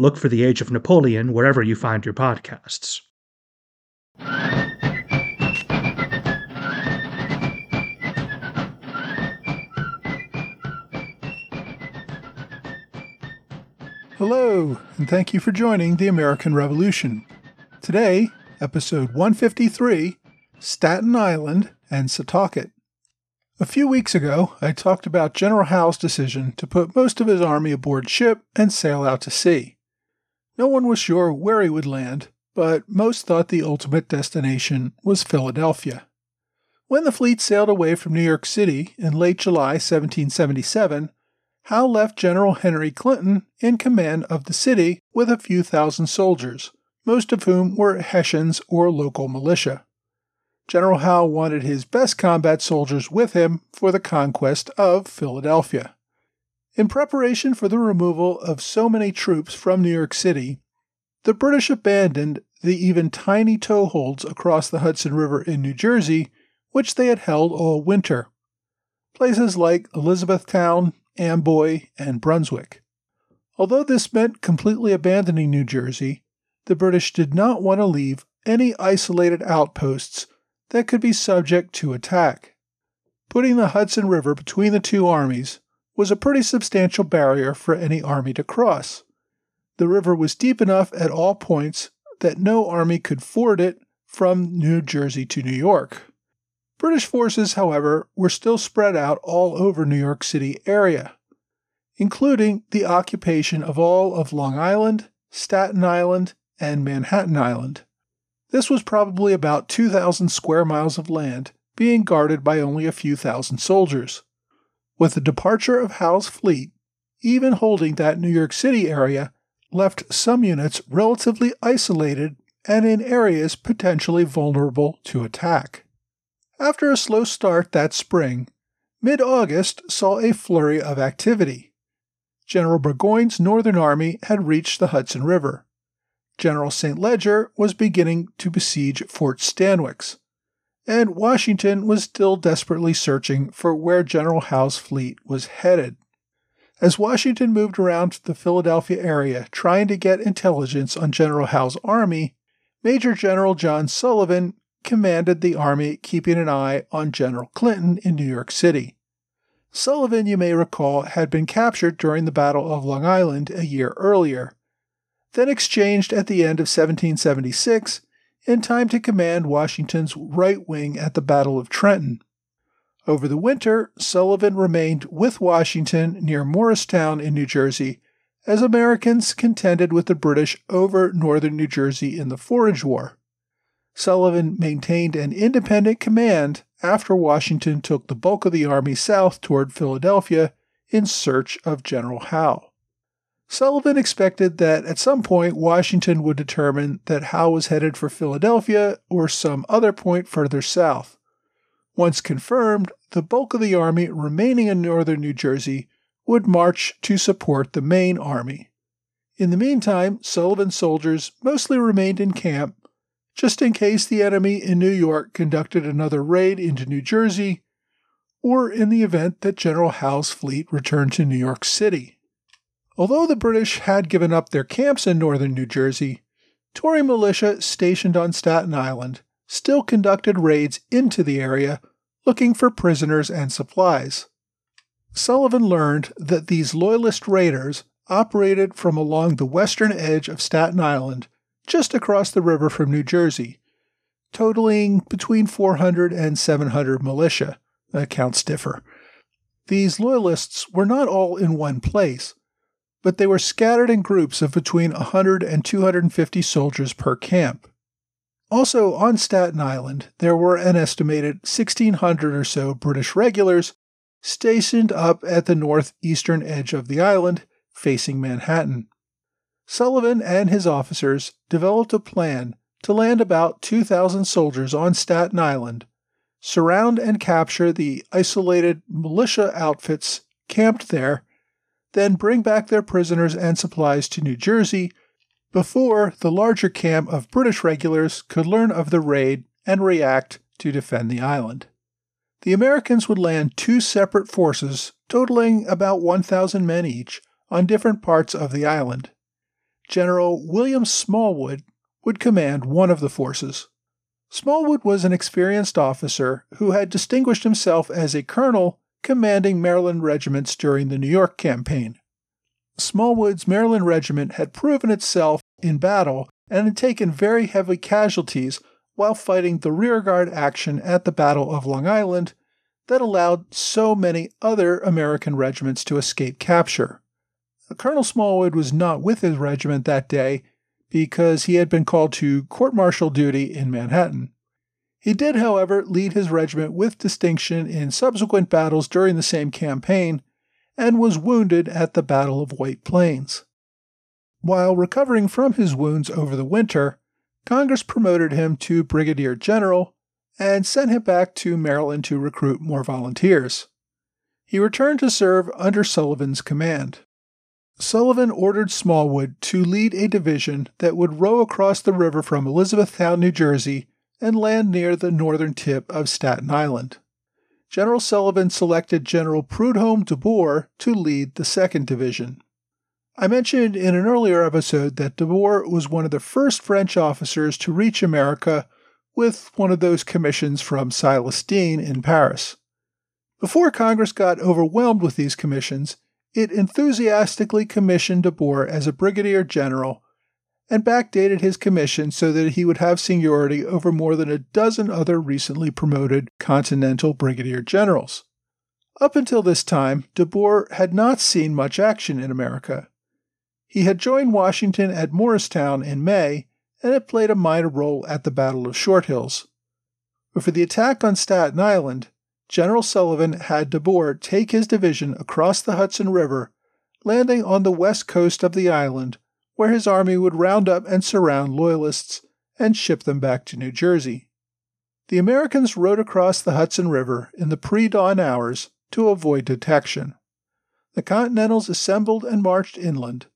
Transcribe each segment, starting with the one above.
Look for the Age of Napoleon wherever you find your podcasts. Hello, and thank you for joining the American Revolution. Today, episode 153 Staten Island and Setauket. A few weeks ago, I talked about General Howe's decision to put most of his army aboard ship and sail out to sea. No one was sure where he would land, but most thought the ultimate destination was Philadelphia. When the fleet sailed away from New York City in late July 1777, Howe left General Henry Clinton in command of the city with a few thousand soldiers, most of whom were Hessians or local militia. General Howe wanted his best combat soldiers with him for the conquest of Philadelphia. In preparation for the removal of so many troops from New York City, the British abandoned the even tiny toeholds across the Hudson River in New Jersey, which they had held all winter. Places like Elizabethtown, Amboy, and Brunswick. Although this meant completely abandoning New Jersey, the British did not want to leave any isolated outposts that could be subject to attack. Putting the Hudson River between the two armies was a pretty substantial barrier for any army to cross. The river was deep enough at all points that no army could ford it from New Jersey to New York. British forces, however, were still spread out all over New York City area, including the occupation of all of Long Island, Staten Island, and Manhattan Island. This was probably about 2,000 square miles of land being guarded by only a few thousand soldiers. With the departure of Howe's fleet, even holding that New York City area left some units relatively isolated and in areas potentially vulnerable to attack. After a slow start that spring, mid August saw a flurry of activity. General Burgoyne's Northern Army had reached the Hudson River. General St. Leger was beginning to besiege Fort Stanwix, and Washington was still desperately searching for where General Howe's fleet was headed. As Washington moved around the Philadelphia area trying to get intelligence on General Howe's army, Major General John Sullivan commanded the army keeping an eye on General Clinton in New York City. Sullivan, you may recall, had been captured during the Battle of Long Island a year earlier, then exchanged at the end of 1776 in time to command Washington's right wing at the Battle of Trenton. Over the winter, Sullivan remained with Washington near Morristown in New Jersey as Americans contended with the British over northern New Jersey in the Forage War. Sullivan maintained an independent command after Washington took the bulk of the army south toward Philadelphia in search of General Howe. Sullivan expected that at some point Washington would determine that Howe was headed for Philadelphia or some other point further south. Once confirmed, the bulk of the army remaining in northern New Jersey would march to support the main army. In the meantime, Sullivan's soldiers mostly remained in camp just in case the enemy in New York conducted another raid into New Jersey, or in the event that General Howe's fleet returned to New York City. Although the British had given up their camps in northern New Jersey, Tory militia stationed on Staten Island still conducted raids into the area looking for prisoners and supplies. Sullivan learned that these Loyalist raiders operated from along the western edge of Staten Island, just across the river from New Jersey, totaling between 400 and 700 militia. Accounts differ. These Loyalists were not all in one place, but they were scattered in groups of between 100 and 250 soldiers per camp. Also on Staten Island, there were an estimated 1,600 or so British regulars stationed up at the northeastern edge of the island, facing Manhattan. Sullivan and his officers developed a plan to land about 2,000 soldiers on Staten Island, surround and capture the isolated militia outfits camped there, then bring back their prisoners and supplies to New Jersey before the larger camp of British regulars could learn of the raid and react to defend the island. The Americans would land two separate forces, totaling about 1,000 men each, on different parts of the island. General William Smallwood would command one of the forces. Smallwood was an experienced officer who had distinguished himself as a colonel commanding Maryland regiments during the New York campaign. Smallwood's Maryland regiment had proven itself in battle and had taken very heavy casualties while fighting the rearguard action at the Battle of Long Island that allowed so many other American regiments to escape capture. Colonel Smallwood was not with his regiment that day because he had been called to court martial duty in Manhattan. He did, however, lead his regiment with distinction in subsequent battles during the same campaign and was wounded at the Battle of White Plains. While recovering from his wounds over the winter, Congress promoted him to brigadier general and sent him back to Maryland to recruit more volunteers. He returned to serve under Sullivan's command. Sullivan ordered Smallwood to lead a division that would row across the river from Elizabethtown, New Jersey, and land near the northern tip of Staten Island. General Sullivan selected General Preudhomme de Borre to lead the 2nd Division. I mentioned in an earlier episode that de Borre was one of the first French officers to reach America with one of those commissions from Silas Deane in Paris. Before Congress got overwhelmed with these commissions, it enthusiastically commissioned de Borre as a brigadier general and backdated his commission so that he would have seniority over more than a dozen other recently promoted Continental brigadier generals. Up until this time, de Borre had not seen much action in America. He had joined Washington at Morristown in May and had played a minor role at the Battle of Short Hills. But for the attack on Staten Island, General Sullivan had de Borre take his division across the Hudson River, landing on the west coast of the island, where his army would round up and surround Loyalists and ship them back to New Jersey. The Americans rode across the Hudson River in the pre dawn hours to avoid detection. The Continentals assembled and marched inland,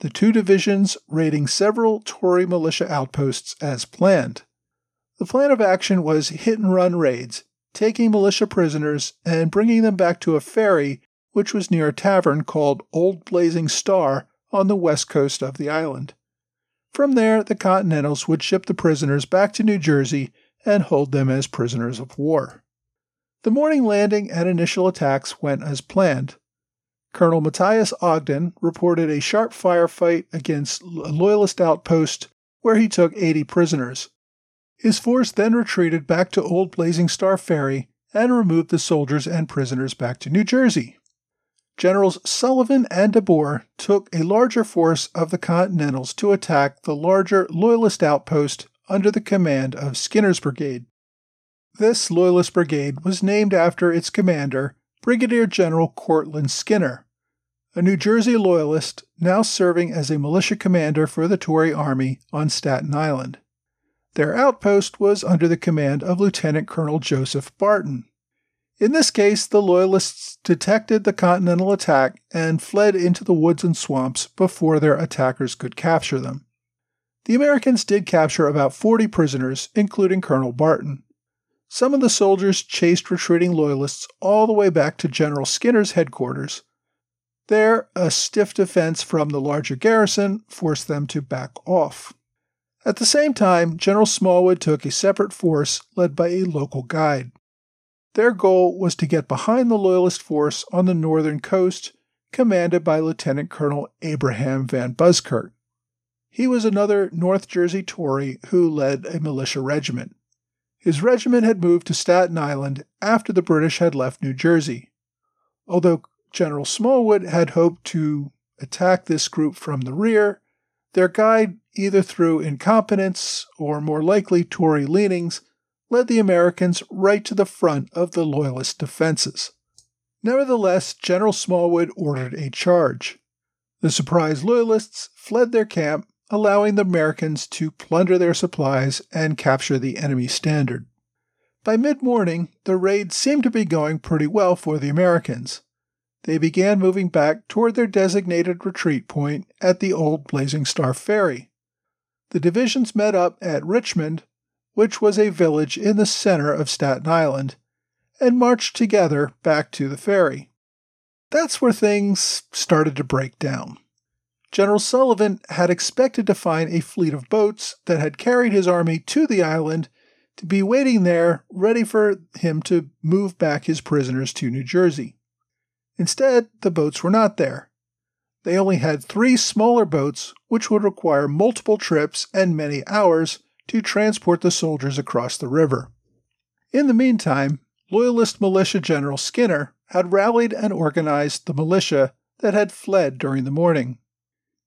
the two divisions raiding several Tory militia outposts as planned. The plan of action was hit and run raids taking militia prisoners and bringing them back to a ferry which was near a tavern called Old Blazing Star on the west coast of the island. From there, the Continentals would ship the prisoners back to New Jersey and hold them as prisoners of war. The morning landing and initial attacks went as planned. Colonel Matthias Ogden reported a sharp firefight against a Loyalist outpost where he took 80 prisoners. His force then retreated back to Old Blazing Star Ferry and removed the soldiers and prisoners back to New Jersey. Generals Sullivan and de Borre took a larger force of the Continentals to attack the larger Loyalist outpost under the command of Skinner's Brigade. This Loyalist Brigade was named after its commander, Brigadier General Cortlandt Skinner, a New Jersey Loyalist now serving as a militia commander for the Tory Army on Staten Island. Their outpost was under the command of Lieutenant Colonel Joseph Barton. In this case, the Loyalists detected the Continental attack and fled into the woods and swamps before their attackers could capture them. The Americans did capture about 40 prisoners, including Colonel Barton. Some of the soldiers chased retreating Loyalists all the way back to General Skinner's headquarters. There, a stiff defense from the larger garrison forced them to back off. At the same time, General Smallwood took a separate force led by a local guide. Their goal was to get behind the Loyalist force on the northern coast, commanded by Lieutenant Colonel Abraham Van Buskirk. He was another North Jersey Tory who led a militia regiment. His regiment had moved to Staten Island after the British had left New Jersey. Although General Smallwood had hoped to attack this group from the rear, their guide, either through incompetence or more likely Tory leanings, led the Americans right to the front of the Loyalist defenses. Nevertheless, General Smallwood ordered a charge. The surprised Loyalists fled their camp, allowing the Americans to plunder their supplies and capture the enemy standard. By mid morning, the raid seemed to be going pretty well for the Americans. They began moving back toward their designated retreat point at the old Blazing Star Ferry. The divisions met up at Richmond, which was a village in the center of Staten Island, and marched together back to the ferry. That's where things started to break down. General Sullivan had expected to find a fleet of boats that had carried his army to the island to be waiting there, ready for him to move back his prisoners to New Jersey. Instead, the boats were not there. They only had three smaller boats, which would require multiple trips and many hours to transport the soldiers across the river. In the meantime, Loyalist Militia General Skinner had rallied and organized the militia that had fled during the morning.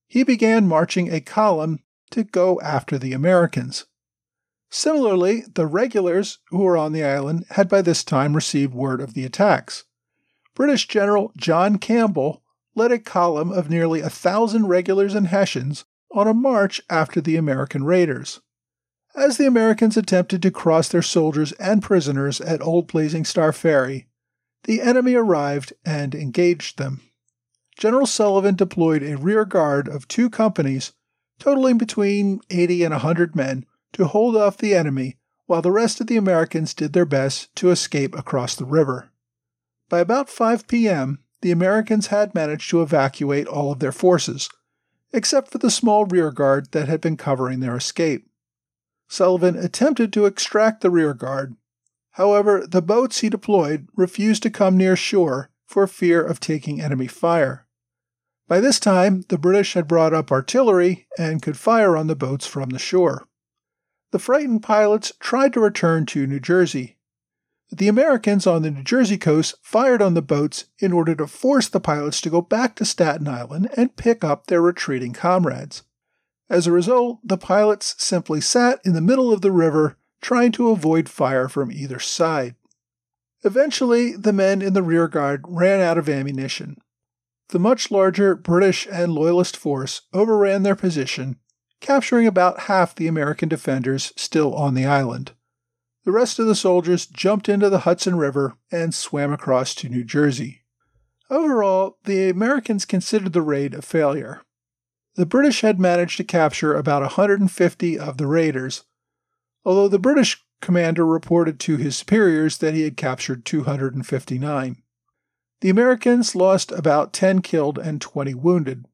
He began marching a column to go after the Americans. Similarly, the regulars who were on the island had by this time received word of the attacks. British General John Campbell led a column of nearly a thousand regulars and Hessians on a march after the American raiders. As the Americans attempted to cross their soldiers and prisoners at Old Blazing Star Ferry, the enemy arrived and engaged them. General Sullivan deployed a rear guard of two companies, totaling between 80 and a 100 men, to hold off the enemy while the rest of the Americans did their best to escape across the river. By about 5 p.m., the Americans had managed to evacuate all of their forces, except for the small rearguard that had been covering their escape. Sullivan attempted to extract the rearguard. However, the boats he deployed refused to come near shore for fear of taking enemy fire. By this time, the British had brought up artillery and could fire on the boats from the shore. The frightened pilots tried to return to New Jersey. The Americans on the New Jersey coast fired on the boats in order to force the pilots to go back to Staten Island and pick up their retreating comrades. As a result, the pilots simply sat in the middle of the river trying to avoid fire from either side. Eventually, the men in the rearguard ran out of ammunition. The much larger British and Loyalist force overran their position, capturing about half the American defenders still on the island. The rest of the soldiers jumped into the Hudson River and swam across to New Jersey. Overall, the Americans considered the raid a failure. The British had managed to capture about 150 of the raiders, although the British commander reported to his superiors that he had captured 259. The Americans lost about 10 killed and 20 wounded.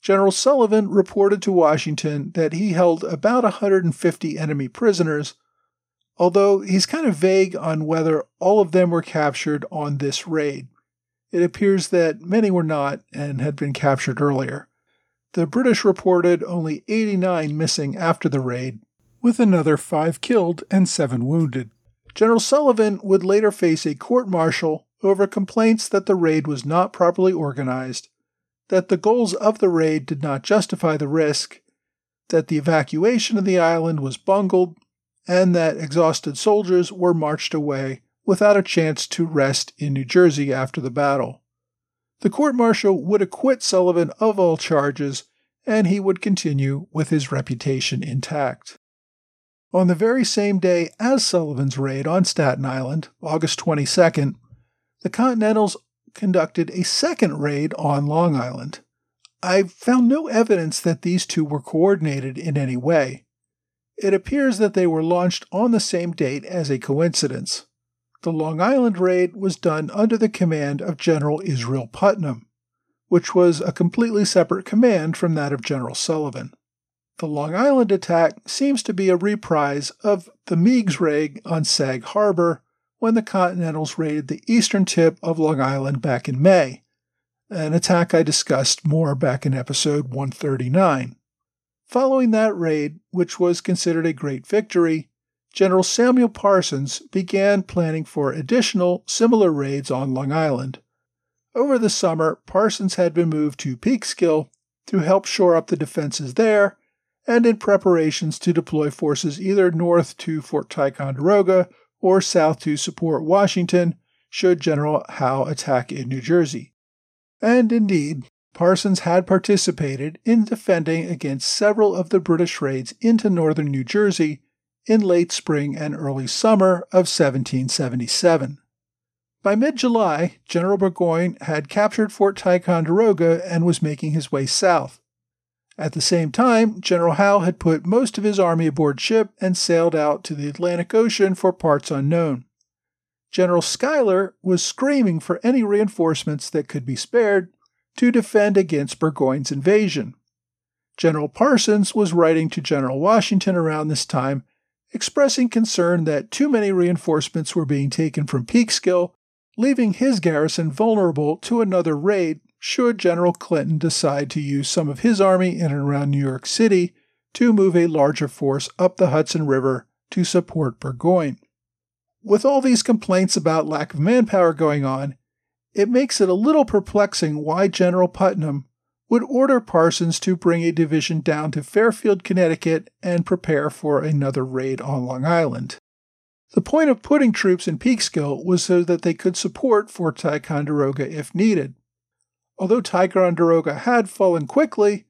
General Sullivan reported to Washington that he held about 150 enemy prisoners, although he's kind of vague on whether all of them were captured on this raid. It appears that many were not and had been captured earlier. The British reported only 89 missing after the raid, with another five killed and seven wounded. General Sullivan would later face a court martial over complaints that the raid was not properly organized, that the goals of the raid did not justify the risk, that the evacuation of the island was bungled, and that exhausted soldiers were marched away without a chance to rest in New Jersey after the battle. The court martial would acquit Sullivan of all charges, and he would continue with his reputation intact. On the very same day as Sullivan's raid on Staten Island, August 22nd, the Continentals conducted a second raid on Long Island. I found no evidence that these two were coordinated in any way. It appears that they were launched on the same date as a coincidence. The Long Island raid was done under the command of General Israel Putnam, which was a completely separate command from that of General Sullivan. The Long Island attack seems to be a reprise of the Meigs raid on Sag Harbor when the Continentals raided the eastern tip of Long Island back in May, an attack I discussed more back in episode 139. Following that raid, which was considered a great victory, General Samuel Parsons began planning for additional similar raids on Long Island. Over the summer, Parsons had been moved to Peekskill to help shore up the defenses there and in preparations to deploy forces either north to Fort Ticonderoga or south to support Washington should General Howe attack in New Jersey. And indeed, Parsons had participated in defending against several of the British raids into northern New Jersey in late spring and early summer of 1777. By mid July, General Burgoyne had captured Fort Ticonderoga and was making his way south. At the same time, General Howe had put most of his army aboard ship and sailed out to the Atlantic Ocean for parts unknown. General Schuyler was screaming for any reinforcements that could be spared to defend against Burgoyne's invasion. General Parsons was writing to General Washington around this time, expressing concern that too many reinforcements were being taken from Peekskill, leaving his garrison vulnerable to another raid should General Clinton decide to use some of his army in and around New York City to move a larger force up the Hudson River to support Burgoyne. With all these complaints about lack of manpower going on, it makes it a little perplexing why General Putnam would order Parsons to bring a division down to Fairfield, Connecticut, and prepare for another raid on Long Island. The point of putting troops in Peekskill was so that they could support Fort Ticonderoga if needed. Although Ticonderoga had fallen quickly,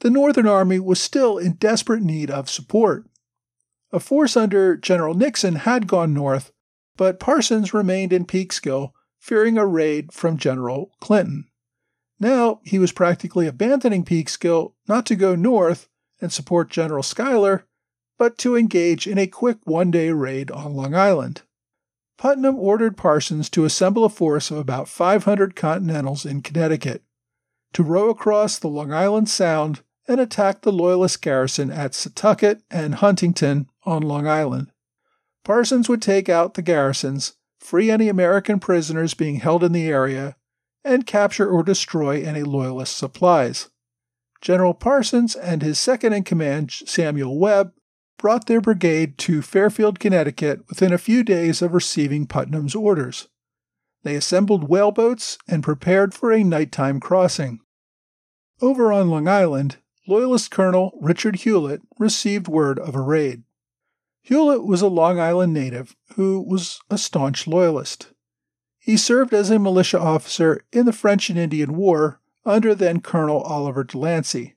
the Northern Army was still in desperate need of support. A force under General Nixon had gone north, but Parsons remained in Peekskill, fearing a raid from General Clinton. Now he was practically abandoning Peekskill not to go north and support General Schuyler, but to engage in a quick one day raid on Long Island. Putnam ordered Parsons to assemble a force of about 500 Continentals in Connecticut, to row across the Long Island Sound and attack the Loyalist garrison at Setauket and Huntington on Long Island. Parsons would take out the garrisons, free any American prisoners being held in the area, and capture or destroy any Loyalist supplies. General Parsons and his second in command, Samuel Webb, brought their brigade to Fairfield, Connecticut within a few days of receiving Putnam's orders. They assembled whaleboats and prepared for a nighttime crossing. Over on Long Island, Loyalist Colonel Richard Hewlett received word of a raid. Hewlett was a Long Island native who was a staunch Loyalist. He served as a militia officer in the French and Indian War under then Colonel Oliver Delancey.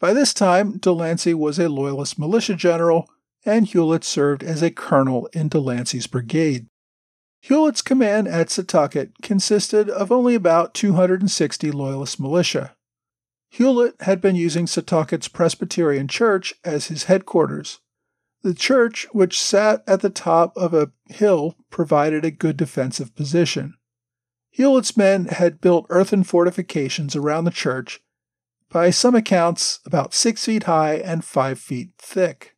By this time, Delancey was a Loyalist militia general, and Hewlett served as a colonel in Delancey's brigade. Hewlett's command at Setauket consisted of only about 260 Loyalist militia. Hewlett had been using Setauket's Presbyterian Church as his headquarters. The church, which sat at the top of a hill, provided a good defensive position. Hewlett's men had built earthen fortifications around the church by some accounts about six feet high and five feet thick.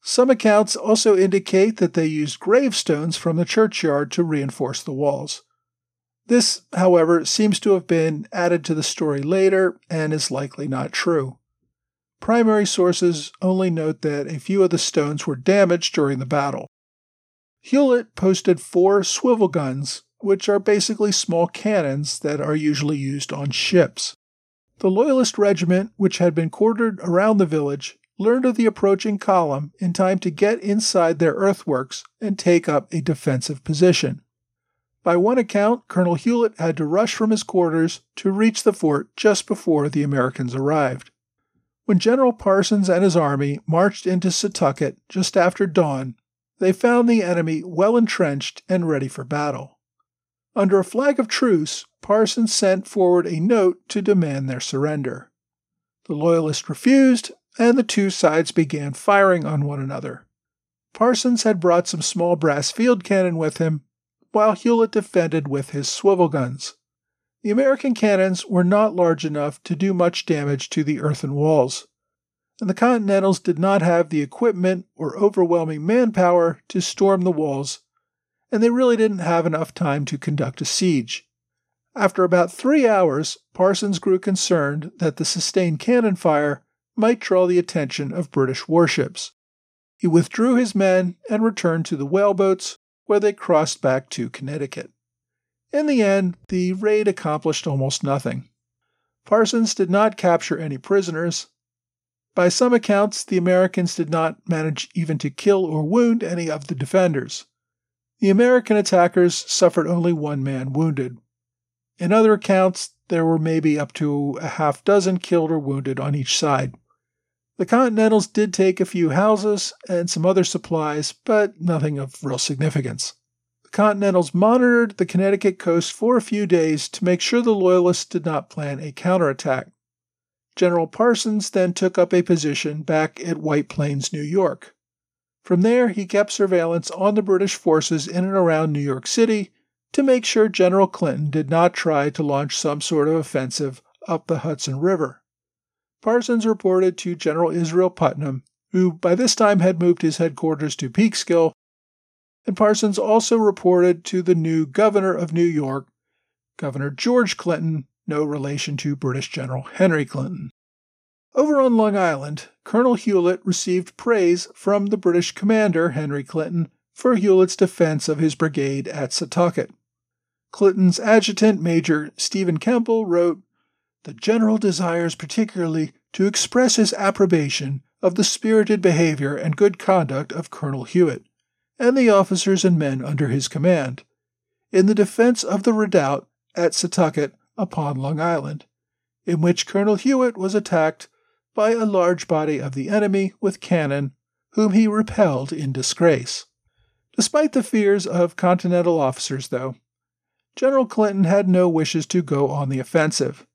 Some accounts also indicate that they used gravestones from the churchyard to reinforce the walls. This, however, seems to have been added to the story later and is likely not true. Primary sources only note that a few of the stones were damaged during the battle. Hewlett posted four swivel guns, which are basically small cannons that are usually used on ships. The Loyalist regiment, which had been quartered around the village, learned of the approaching column in time to get inside their earthworks and take up a defensive position. By one account, Colonel Hewlett had to rush from his quarters to reach the fort just before the Americans arrived. When General Parsons and his army marched into Setauket just after dawn, they found the enemy well entrenched and ready for battle. Under a flag of truce, Parsons sent forward a note to demand their surrender. The Loyalists refused, and the two sides began firing on one another. Parsons had brought some small brass field cannon with him, while Hewlett defended with his swivel guns. The American cannons were not large enough to do much damage to the earthen walls, and the Continentals did not have the equipment or overwhelming manpower to storm the walls and they really didn't have enough time to conduct a siege. After about three hours, Parsons grew concerned that the sustained cannon fire might draw the attention of British warships. He withdrew his men and returned to the whaleboats, where they crossed back to Connecticut. In the end, the raid accomplished almost nothing. Parsons did not capture any prisoners. By some accounts, the Americans did not manage even to kill or wound any of the defenders. The American attackers suffered only one man wounded. In other accounts, there were maybe up to a half dozen killed or wounded on each side. The Continentals did take a few houses and some other supplies, but nothing of real significance. Continentals monitored the Connecticut coast for a few days to make sure the Loyalists did not plan a counterattack. General Parsons then took up a position back at White Plains, New York. From there, he kept surveillance on the British forces in and around New York City to make sure General Clinton did not try to launch some sort of offensive up the Hudson River. Parsons reported to General Israel Putnam, who by this time had moved his headquarters to Peekskill, and Parsons also reported to the new governor of New York, Governor George Clinton, no relation to British General Henry Clinton. Over on Long Island, Colonel Hewlett received praise from the British commander, Henry Clinton, for Hewlett's defense of his brigade at Setauket. Clinton's adjutant, Major Stephen Kemble, wrote, The general desires particularly to express his approbation of the spirited behavior and good conduct of Colonel Hewlett and the officers and men under his command in the defense of the redoubt at Setauket upon Long Island, in which Colonel Hewlett was attacked by a large body of the enemy with cannon, whom he repelled in disgrace. Despite the fears of Continental officers, though, General Clinton had no wishes to go on the offensive.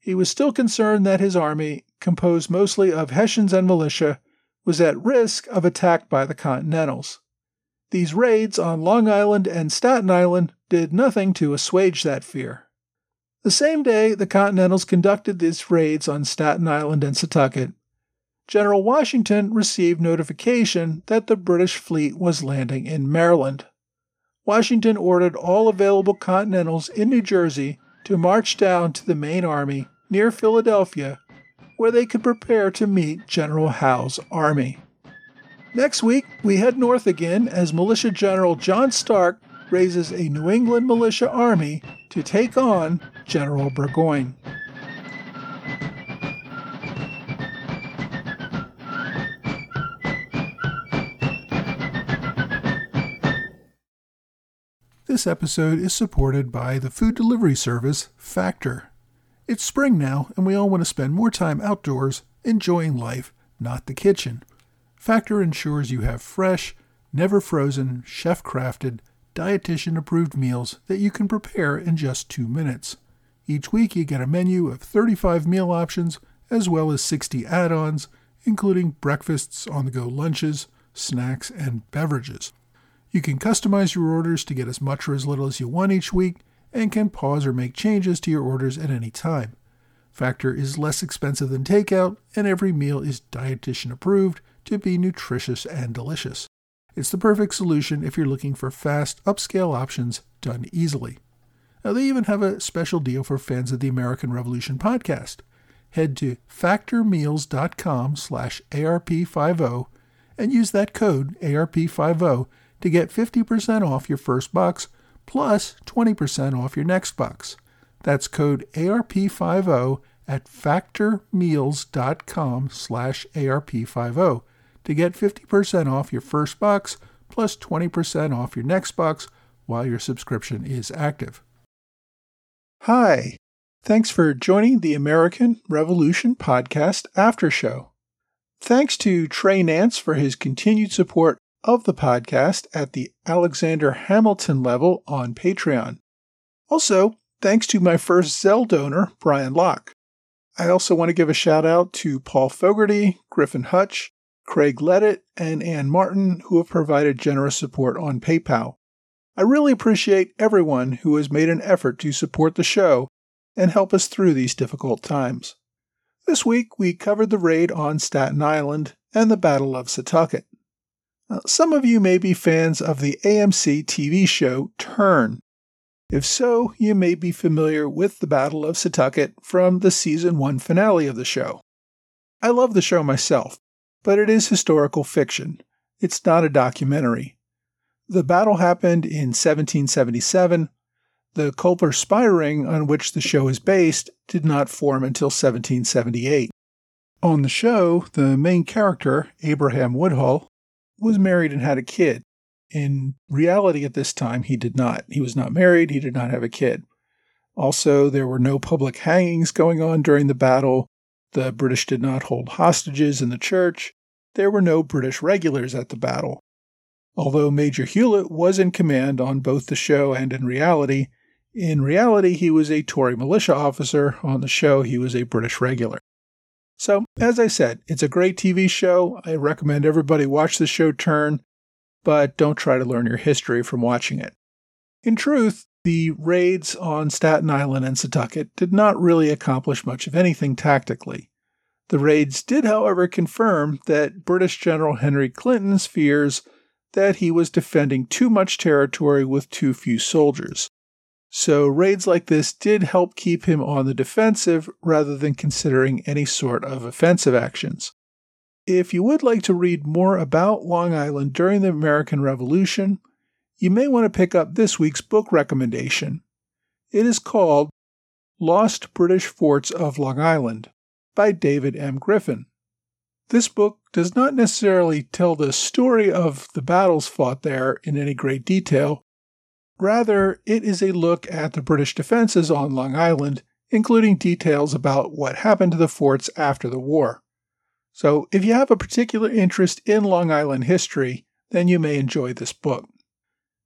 He was still concerned that his army, composed mostly of Hessians and militia, was at risk of attack by the Continentals. These raids on Long Island and Staten Island did nothing to assuage that fear. The same day the Continentals conducted these raids on Staten Island and Setauket, General Washington received notification that the British fleet was landing in Maryland. Washington ordered all available Continentals in New Jersey to march down to the main army near Philadelphia, where they could prepare to meet General Howe's army. Next week, we head north again as Militia General John Stark raises a New England militia army to take on General Burgoyne. This episode is supported by the food delivery service Factor. It's spring now, and we all want to spend more time outdoors enjoying life, not the kitchen. Factor ensures you have fresh, never frozen, chef crafted, dietitian approved meals that you can prepare in just two minutes. Each week, you get a menu of 35 meal options as well as 60 add ons, including breakfasts, on the go lunches, snacks, and beverages. You can customize your orders to get as much or as little as you want each week and can pause or make changes to your orders at any time. Factor is less expensive than takeout, and every meal is dietitian approved to be nutritious and delicious. It's the perfect solution if you're looking for fast, upscale options done easily. Now, they even have a special deal for fans of the American Revolution podcast. Head to factormeals.com slash ARP50 and use that code ARP50 to get 50% off your first box plus 20% off your next box. That's code ARP50 at factormeals.com slash ARP50 to get 50% off your first box plus 20% off your next box while your subscription is active. Hi, thanks for joining the American Revolution Podcast After Show. Thanks to Trey Nance for his continued support of the podcast at the Alexander Hamilton level on Patreon. Also, thanks to my first Zelle donor, Brian Locke. I also want to give a shout out to Paul Fogarty, Griffin Hutch, Craig Leddit, and Ann Martin, who have provided generous support on PayPal. I really appreciate everyone who has made an effort to support the show and help us through these difficult times. This week, we covered the raid on Staten Island and the Battle of Setauket. Now, some of you may be fans of the AMC TV show Turn. If so, you may be familiar with the Battle of Setauket from the season 1 finale of the show. I love the show myself, but it is historical fiction. It's not a documentary. The battle happened in 1777. The Culper spy ring on which the show is based did not form until 1778. On the show, the main character, Abraham Woodhull, was married and had a kid. In reality, at this time, he did not. He was not married, he did not have a kid. Also, there were no public hangings going on during the battle. The British did not hold hostages in the church. There were no British regulars at the battle. Although Major Hewlett was in command on both the show and in reality, in reality he was a Tory militia officer. On the show, he was a British regular. So, as I said, it's a great TV show. I recommend everybody watch the show Turn, but don't try to learn your history from watching it. In truth, the raids on Staten Island and Setauket did not really accomplish much of anything tactically. The raids did, however, confirm that British General Henry Clinton's fears that he was defending too much territory with too few soldiers. So, raids like this did help keep him on the defensive rather than considering any sort of offensive actions. If you would like to read more about Long Island during the American Revolution, you may want to pick up this week's book recommendation. It is called Lost British Forts of Long Island by David M. Griffin. This book does not necessarily tell the story of the battles fought there in any great detail. Rather, it is a look at the British defenses on Long Island, including details about what happened to the forts after the war. So, if you have a particular interest in Long Island history, then you may enjoy this book.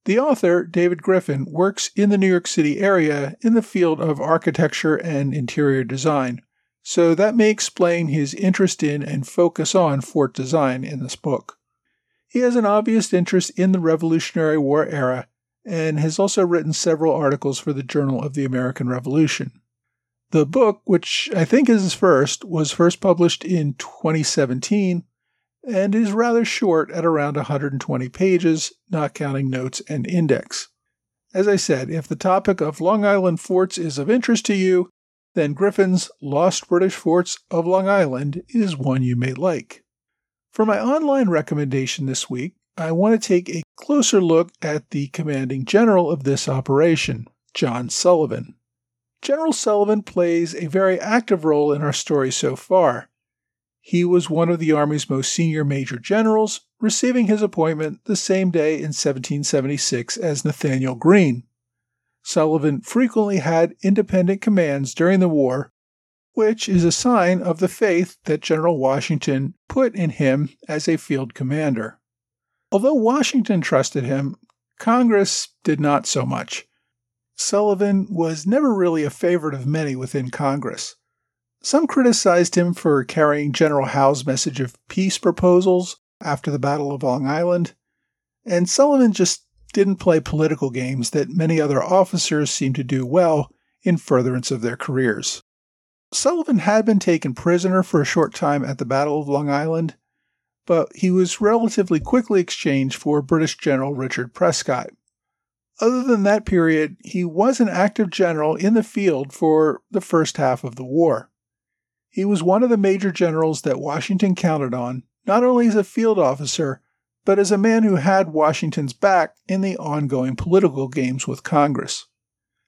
The author, David Griffin, works in the New York City area in the field of architecture and interior design, so that may explain his interest in and focus on fort design in this book. He has an obvious interest in the Revolutionary War era and has also written several articles for the Journal of the American Revolution. The book, which I think is his first, was first published in 2017 and is rather short at around 120 pages, not counting notes and index. As I said, if the topic of Long Island forts is of interest to you, then Griffin's Lost British Forts of Long Island is one you may like. For my online recommendation this week, I want to take a closer look at the commanding general of this operation, John Sullivan. General Sullivan plays a very active role in our story so far, he was one of the Army's most senior major generals, receiving his appointment the same day in 1776 as Nathanael Greene. Sullivan frequently had independent commands during the war, which is a sign of the faith that General Washington put in him as a field commander. Although Washington trusted him, Congress did not so much. Sullivan was never really a favorite of many within Congress. Some criticized him for carrying General Howe's message of peace proposals after the Battle of Long Island, and Sullivan just didn't play political games that many other officers seemed to do well in furtherance of their careers. Sullivan had been taken prisoner for a short time at the Battle of Long Island, but he was relatively quickly exchanged for British General Richard Prescott. Other than that period, he was an active general in the field for the first half of the war. He was one of the major generals that Washington counted on, not only as a field officer, but as a man who had Washington's back in the ongoing political games with Congress.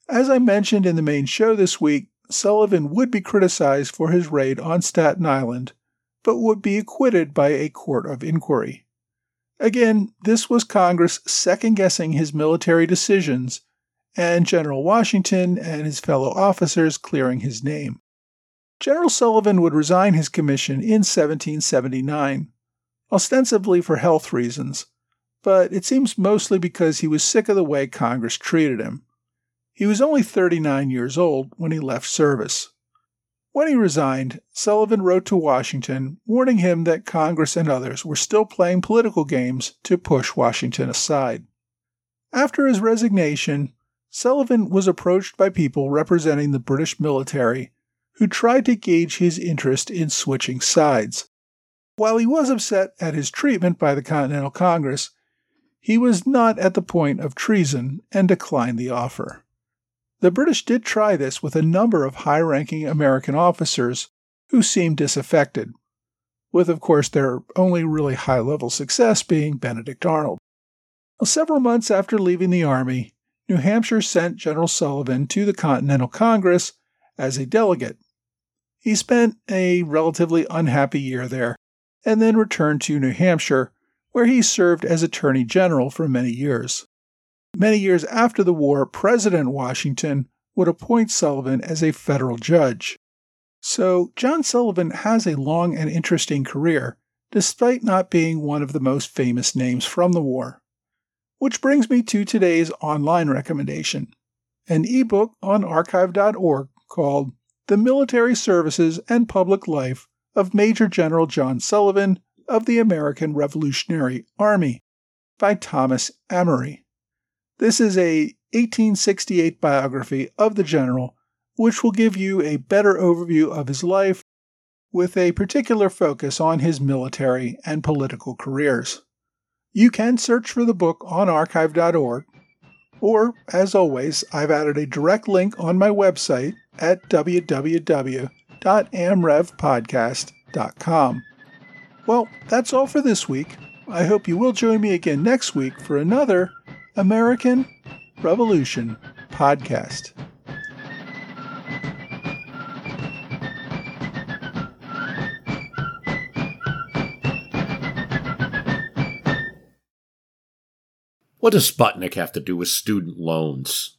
As I mentioned in the main show this week, Sullivan would be criticized for his raid on Staten Island, but would be acquitted by a court of inquiry. Again, this was Congress second guessing his military decisions, and General Washington and his fellow officers clearing his name. General Sullivan would resign his commission in 1779, ostensibly for health reasons, but it seems mostly because he was sick of the way Congress treated him. He was only 39 years old when he left service. When he resigned, Sullivan wrote to Washington warning him that Congress and others were still playing political games to push Washington aside. After his resignation, Sullivan was approached by people representing the British military who tried to gauge his interest in switching sides. While he was upset at his treatment by the Continental Congress, he was not at the point of treason and declined the offer. The British did try this with a number of high ranking American officers who seemed disaffected, with, of course, their only really high level success being Benedict Arnold. Several months after leaving the Army, New Hampshire sent General Sullivan to the Continental Congress as a delegate. He spent a relatively unhappy year there and then returned to New Hampshire, where he served as Attorney General for many years. Many years after the war, President Washington would appoint Sullivan as a federal judge. So, John Sullivan has a long and interesting career, despite not being one of the most famous names from the war. Which brings me to today's online recommendation an ebook on archive.org called The Military Services and Public Life of Major General John Sullivan of the American Revolutionary Army by Thomas Amory. This is a 1868 biography of the general, which will give you a better overview of his life with a particular focus on his military and political careers. You can search for the book on archive.org, or, as always, I've added a direct link on my website at www.amrevpodcast.com. Well, that's all for this week. I hope you will join me again next week for another American Revolution podcast. What does Sputnik have to do with student loans?